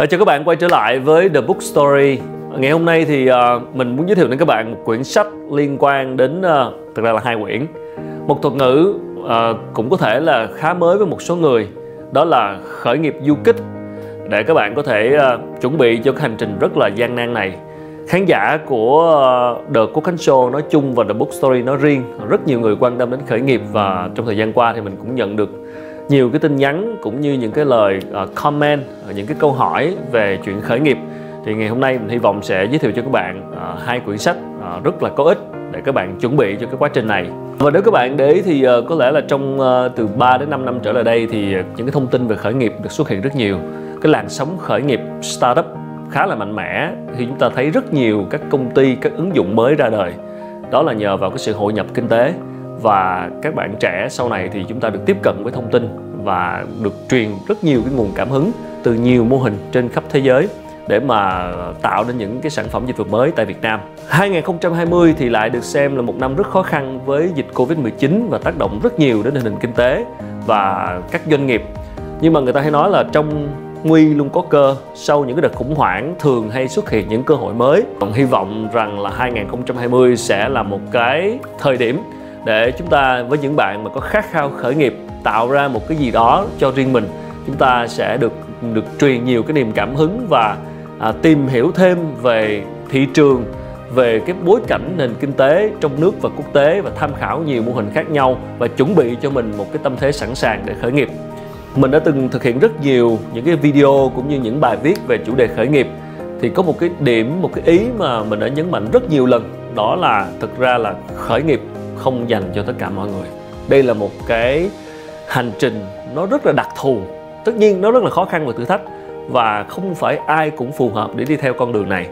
Rồi, chào các bạn quay trở lại với The Book Story. Ngày hôm nay thì uh, mình muốn giới thiệu đến các bạn một quyển sách liên quan đến uh, thực ra là hai quyển. Một thuật ngữ uh, cũng có thể là khá mới với một số người, đó là khởi nghiệp du kích để các bạn có thể uh, chuẩn bị cho cái hành trình rất là gian nan này. Khán giả của uh, The Quốc Khánh Show nói chung và The Book Story nói riêng rất nhiều người quan tâm đến khởi nghiệp và trong thời gian qua thì mình cũng nhận được nhiều cái tin nhắn cũng như những cái lời uh, comment ờ, những cái câu hỏi về chuyện khởi nghiệp. Thì ngày hôm nay mình hy vọng sẽ giới thiệu cho các bạn uh, hai quyển sách uh, rất là có ích để các bạn chuẩn bị cho cái quá trình này. Và nếu các bạn để ý thì uh, có lẽ là trong uh, từ 3 đến 5 năm trở lại đây thì uh, những cái thông tin về khởi nghiệp được xuất hiện rất nhiều. Cái làn sóng khởi nghiệp startup khá là mạnh mẽ khi chúng ta thấy rất nhiều các công ty các ứng dụng mới ra đời. Đó là nhờ vào cái sự hội nhập kinh tế và các bạn trẻ sau này thì chúng ta được tiếp cận với thông tin và được truyền rất nhiều cái nguồn cảm hứng từ nhiều mô hình trên khắp thế giới để mà tạo nên những cái sản phẩm dịch vụ mới tại Việt Nam. 2020 thì lại được xem là một năm rất khó khăn với dịch Covid-19 và tác động rất nhiều đến tình hình kinh tế và các doanh nghiệp. Nhưng mà người ta hay nói là trong nguy luôn có cơ, sau những cái đợt khủng hoảng thường hay xuất hiện những cơ hội mới. Còn hy vọng rằng là 2020 sẽ là một cái thời điểm để chúng ta với những bạn mà có khát khao khởi nghiệp tạo ra một cái gì đó cho riêng mình chúng ta sẽ được được truyền nhiều cái niềm cảm hứng và à, tìm hiểu thêm về thị trường về cái bối cảnh nền kinh tế trong nước và quốc tế và tham khảo nhiều mô hình khác nhau và chuẩn bị cho mình một cái tâm thế sẵn sàng để khởi nghiệp. Mình đã từng thực hiện rất nhiều những cái video cũng như những bài viết về chủ đề khởi nghiệp. Thì có một cái điểm một cái ý mà mình đã nhấn mạnh rất nhiều lần đó là thực ra là khởi nghiệp không dành cho tất cả mọi người. Đây là một cái hành trình nó rất là đặc thù. Tất nhiên nó rất là khó khăn và thử thách và không phải ai cũng phù hợp để đi theo con đường này.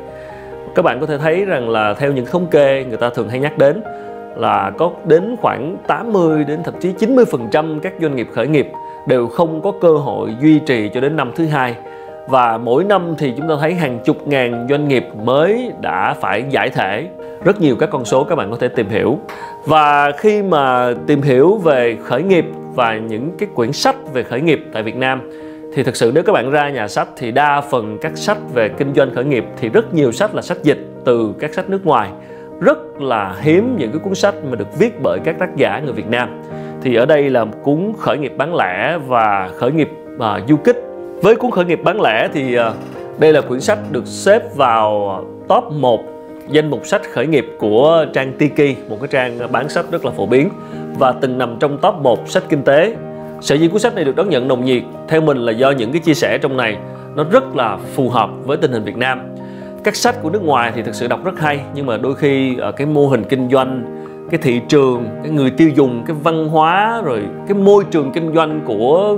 Các bạn có thể thấy rằng là theo những thống kê người ta thường hay nhắc đến là có đến khoảng 80 đến thậm chí 90% các doanh nghiệp khởi nghiệp đều không có cơ hội duy trì cho đến năm thứ hai. Và mỗi năm thì chúng ta thấy hàng chục ngàn doanh nghiệp mới đã phải giải thể rất nhiều các con số các bạn có thể tìm hiểu. Và khi mà tìm hiểu về khởi nghiệp và những cái quyển sách về khởi nghiệp tại Việt Nam thì thực sự nếu các bạn ra nhà sách thì đa phần các sách về kinh doanh khởi nghiệp thì rất nhiều sách là sách dịch từ các sách nước ngoài. Rất là hiếm những cái cuốn sách mà được viết bởi các tác giả người Việt Nam. Thì ở đây là cuốn khởi nghiệp bán lẻ và khởi nghiệp à, du kích. Với cuốn khởi nghiệp bán lẻ thì à, đây là quyển sách được xếp vào top 1 danh mục sách khởi nghiệp của trang Tiki, một cái trang bán sách rất là phổ biến và từng nằm trong top 1 sách kinh tế. Sở dĩ cuốn sách này được đón nhận nồng nhiệt theo mình là do những cái chia sẻ trong này nó rất là phù hợp với tình hình Việt Nam. Các sách của nước ngoài thì thực sự đọc rất hay nhưng mà đôi khi ở cái mô hình kinh doanh, cái thị trường, cái người tiêu dùng, cái văn hóa rồi cái môi trường kinh doanh của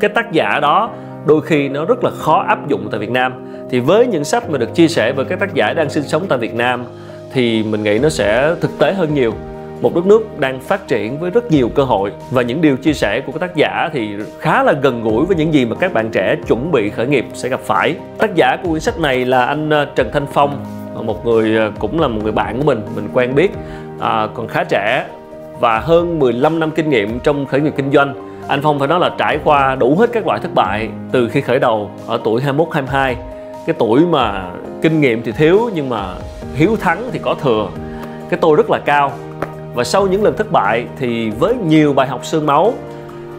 cái tác giả đó đôi khi nó rất là khó áp dụng tại Việt Nam. Thì với những sách mà được chia sẻ với các tác giả đang sinh sống tại Việt Nam thì mình nghĩ nó sẽ thực tế hơn nhiều. Một đất nước đang phát triển với rất nhiều cơ hội. Và những điều chia sẻ của các tác giả thì khá là gần gũi với những gì mà các bạn trẻ chuẩn bị khởi nghiệp sẽ gặp phải. Tác giả của quyển sách này là anh ờ, Trần Thanh Phong một người ờ, cũng là một người bạn của mình mình quen biết à, còn khá trẻ và hơn 15 năm kinh nghiệm trong khởi nghiệp kinh doanh anh Phong phải nói là trải qua đủ hết các loại thất bại từ khi khởi đầu ở tuổi 21 22 cái tuổi mà kinh nghiệm thì thiếu nhưng mà hiếu thắng thì có thừa. Cái tôi rất là cao. Và sau những lần thất bại thì với nhiều bài học xương máu,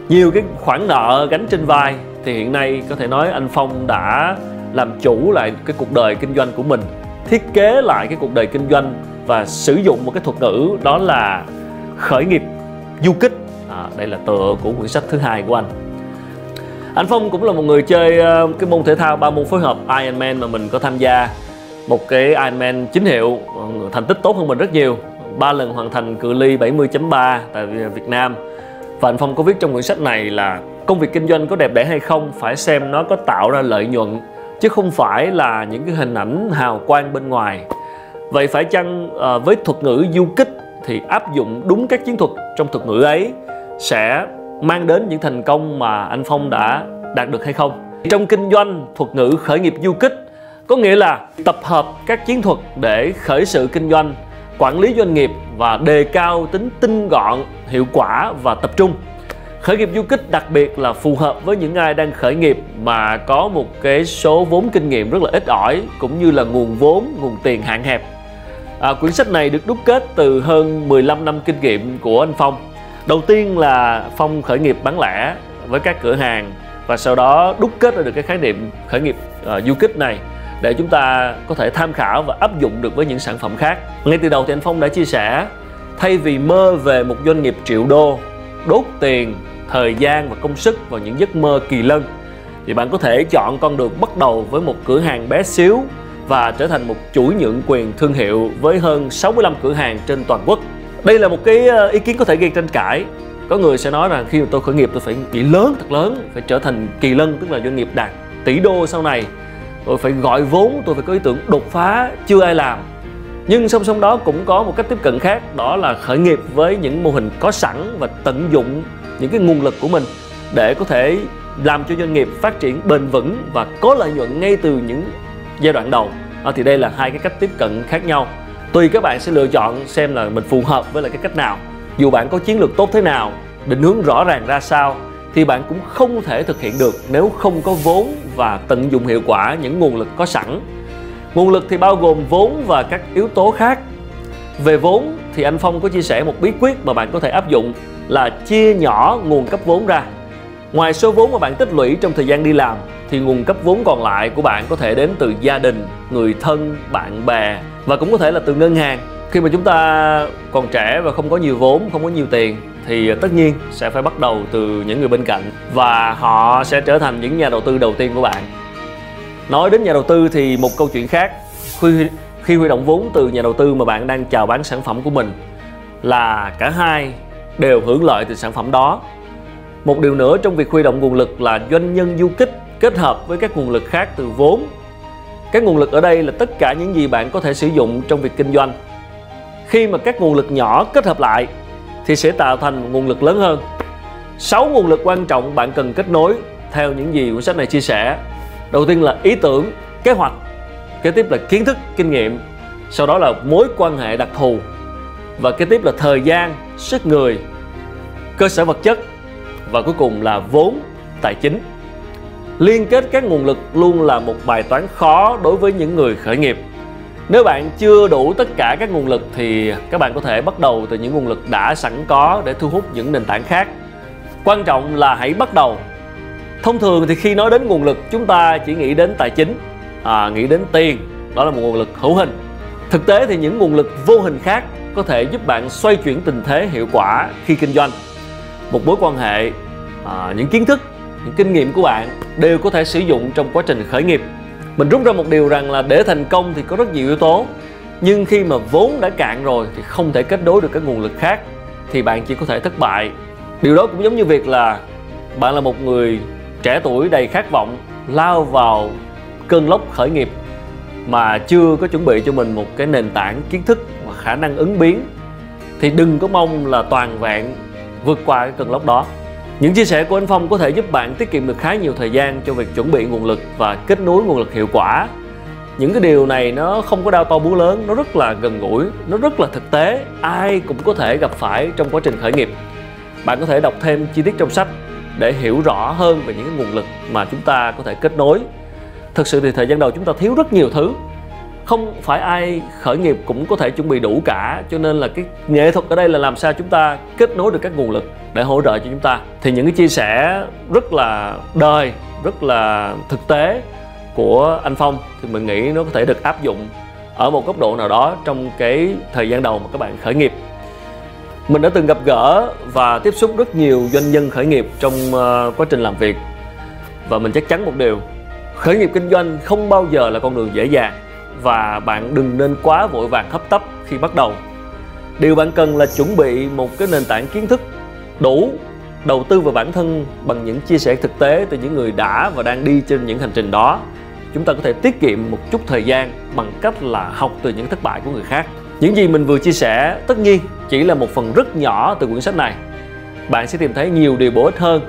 nhiều cái khoản nợ gánh trên vai thì hiện nay có thể nói anh Phong đã làm chủ lại cái cuộc đời kinh doanh của mình, thiết kế lại cái cuộc đời kinh doanh và sử dụng một cái thuật ngữ đó là khởi nghiệp du kích à, đây là tựa của quyển sách thứ hai của anh. Anh Phong cũng là một người chơi ờ, cái môn thể thao ba môn phối hợp Ironman mà mình có tham gia. Một cái Ironman chính hiệu ờ, thành tích tốt hơn mình rất nhiều. Ba lần hoàn thành cự ly 70.3 tại Việt Nam. Và anh Phong có viết trong quyển sách này là công việc kinh doanh có đẹp đẽ hay không phải xem nó có tạo ra lợi nhuận chứ không phải là những cái hình ảnh hào quang bên ngoài. Vậy phải chăng ờ, với thuật ngữ du kích thì áp dụng đúng các chiến thuật trong thuật ngữ ấy? Sẽ mang đến những thành công mà anh Phong đã đạt được hay không. Trong kinh doanh, thuật ngữ khởi nghiệp du kích có nghĩa là tập hợp các chiến thuật để khởi sự kinh doanh, quản lý doanh nghiệp và đề cao tính tinh gọn, hiệu quả và tập trung. Khởi nghiệp du kích đặc biệt là phù hợp với những ai đang khởi nghiệp mà có một cái số vốn kinh nghiệm rất là ít ỏi cũng như là nguồn vốn, nguồn tiền hạn hẹp. À, quyển sách này được đúc kết từ hơn 15 năm kinh nghiệm của anh Phong. Đầu tiên là Phong khởi nghiệp bán lẻ với các cửa hàng và sau đó đúc kết ra được cái khái niệm khởi nghiệp uh, du kích này để chúng ta có thể tham khảo và áp dụng được với những sản phẩm khác. Ngay từ đầu thì anh Phong đã chia sẻ thay vì mơ về một doanh nghiệp triệu đô, đốt tiền, thời gian và công sức vào những giấc mơ kỳ lân thì bạn có thể chọn con đường bắt đầu với một cửa hàng bé xíu và trở thành một chuỗi nhượng quyền thương hiệu với hơn 65 cửa hàng trên toàn quốc. Đây là một cái ờ, ý kiến có thể gây tranh cãi. Có người sẽ nói rằng khi mà tôi khởi nghiệp tôi phải nghĩ lớn thật lớn, phải trở thành kỳ lân tức là doanh nghiệp đạt tỷ đô sau này. Tôi phải gọi vốn, tôi phải có ý tưởng đột phá chưa ai làm. Nhưng song song đó cũng có một cách tiếp cận khác, đó là khởi nghiệp với những mô hình có sẵn và tận dụng những cái nguồn lực của mình để có thể làm cho doanh nghiệp phát triển bền vững và có lợi nhuận ngay từ những giai đoạn đầu à, thì đây là hai cái cách tiếp cận khác nhau tùy các bạn sẽ lựa chọn xem là mình phù hợp với lại cái cách nào. Dù bạn có chiến lược tốt thế nào, định hướng rõ ràng ra sao, thì bạn cũng không thể thực hiện được nếu không có vốn và tận dụng hiệu quả những nguồn lực có sẵn. Nguồn lực thì bao gồm vốn và các yếu tố khác. Về vốn thì anh phong có chia sẻ một bí quyết mà bạn có thể áp dụng là chia nhỏ nguồn cấp vốn ra. Ngoài số vốn mà bạn tích lũy trong thời gian đi làm, thì nguồn cấp vốn còn lại của bạn có thể đến từ gia đình, người thân, bạn bè và cũng có thể là từ ngân hàng. Khi mà chúng ta còn trẻ và không có nhiều vốn, không có nhiều tiền, thì tất nhiên sẽ phải bắt đầu từ những người bên cạnh và họ sẽ trở thành những nhà đầu tư đầu tiên của bạn. Nói đến nhà đầu tư thì một câu chuyện khác. Khi khi huy động vốn từ nhà đầu tư mà bạn đang chào bán sản phẩm của mình là cả hai đều hưởng lợi từ sản phẩm đó. Một điều nữa trong việc huy động nguồn lực là doanh nhân du kích kết hợp với các nguồn lực khác từ vốn các nguồn lực ở đây là tất cả những gì bạn có thể sử dụng trong việc kinh doanh. Khi mà các nguồn lực nhỏ kết hợp lại thì sẽ tạo thành một nguồn lực lớn hơn. 6 nguồn lực quan trọng bạn cần kết nối theo những gì cuốn sách này chia sẻ. Đầu tiên là ý tưởng, kế hoạch, kế tiếp là kiến thức, kinh nghiệm, sau đó là mối quan hệ đặc thù, và kế tiếp là thời gian, sức người, cơ sở vật chất, và cuối cùng là vốn, tài chính liên kết các nguồn lực luôn là một bài toán khó đối với những người khởi nghiệp. Nếu bạn chưa đủ tất cả các nguồn lực thì các bạn có thể bắt đầu từ những nguồn lực đã sẵn có để thu hút những nền tảng khác. Quan trọng là hãy bắt đầu. Thông thường thì khi nói đến nguồn lực chúng ta chỉ nghĩ đến tài chính à, nghĩ đến tiền. Đó là một nguồn lực hữu hình. Thực tế thì những nguồn lực vô hình khác có thể giúp bạn xoay chuyển tình thế hiệu quả khi kinh doanh. Một mối quan hệ à, những kiến thức những kinh nghiệm của bạn đều có thể sử dụng trong quá trình khởi nghiệp. Mình rút ra một điều rằng là để thành công thì có rất nhiều yếu tố. Nhưng khi mà vốn đã cạn rồi thì không thể kết nối được các nguồn lực khác, thì bạn chỉ có thể thất bại. Điều đó cũng giống như việc là bạn là một người trẻ tuổi đầy khát vọng lao vào cơn lốc khởi nghiệp mà chưa có chuẩn bị cho mình một cái nền tảng kiến thức và khả năng ứng biến, thì đừng có mong là toàn vẹn vượt qua cái cơn lốc đó những chia sẻ của anh Phong có thể giúp bạn tiết kiệm được khá nhiều thời gian cho việc chuẩn bị nguồn lực và kết nối nguồn lực hiệu quả. Những cái điều này nó không có đau to búa lớn, nó rất là gần gũi, nó rất là thực tế, ai cũng có thể gặp phải trong quá trình khởi nghiệp. Bạn có thể đọc thêm chi tiết trong sách để hiểu rõ hơn về những cái nguồn lực mà chúng ta có thể kết nối. Thực sự thì thời gian đầu chúng ta thiếu rất nhiều thứ không phải ai khởi nghiệp cũng có thể chuẩn bị đủ cả, cho nên là cái nghệ thuật ở đây là làm sao chúng ta kết nối được các nguồn lực để hỗ trợ cho chúng ta. Thì những cái chia sẻ rất là đời, rất là thực tế của anh Phong thì mình nghĩ nó có thể được áp dụng ở một góc độ nào đó trong cái thời gian đầu mà các bạn khởi nghiệp. Mình đã từng gặp gỡ và tiếp xúc rất nhiều doanh nhân khởi nghiệp trong ờ, quá trình làm việc và mình chắc chắn một điều, khởi nghiệp kinh doanh không bao giờ là con đường dễ dàng và bạn đừng nên quá vội vàng hấp tấp khi bắt đầu. Điều bạn cần là chuẩn bị một cái nền tảng kiến thức đủ đầu tư vào bản thân bằng những chia sẻ thực tế từ những người đã và đang đi trên những hành trình đó. Chúng ta có thể tiết kiệm một chút thời gian bằng cách là học từ những thất bại của người khác. Những gì mình vừa chia sẻ tất nhiên chỉ là một phần rất nhỏ từ quyển sách này. Bạn sẽ tìm thấy nhiều điều bổ ích hơn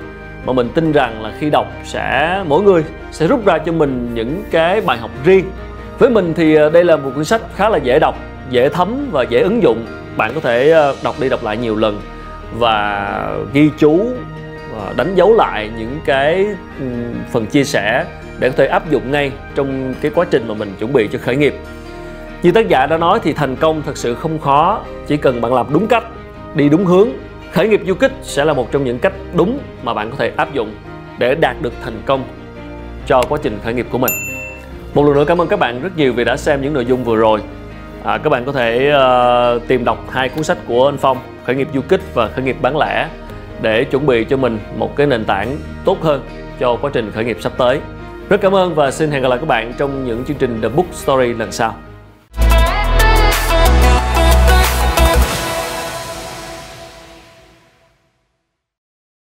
mà mình tin rằng là khi đọc sẽ, mỗi người sẽ rút ra cho mình những cái bài học riêng với mình thì ờ, đây là một cuốn sách khá là dễ đọc, dễ thấm và dễ ứng dụng. Bạn có thể ờ, đọc đi đọc lại nhiều lần và ghi chú và đánh dấu lại những cái ừ, phần chia sẻ để có thể áp dụng ngay trong cái quá trình mà mình chuẩn bị cho khởi nghiệp. Như tác giả đã nói thì thành công thật sự không khó, chỉ cần bạn làm đúng cách, đi đúng hướng. Khởi nghiệp du kích sẽ là một trong những cách đúng mà bạn có thể áp dụng để đạt được thành công cho quá trình khởi nghiệp của mình một lần nữa cảm ơn các bạn rất nhiều vì đã xem những nội dung vừa rồi. À, các bạn có thể uh, tìm đọc hai cuốn sách của anh Phong khởi nghiệp du kích và khởi nghiệp bán lẻ để chuẩn bị cho mình một cái nền tảng tốt hơn cho quá trình khởi nghiệp sắp tới. Rất cảm ơn và xin hẹn gặp lại các bạn trong những chương trình The Book Story lần sau.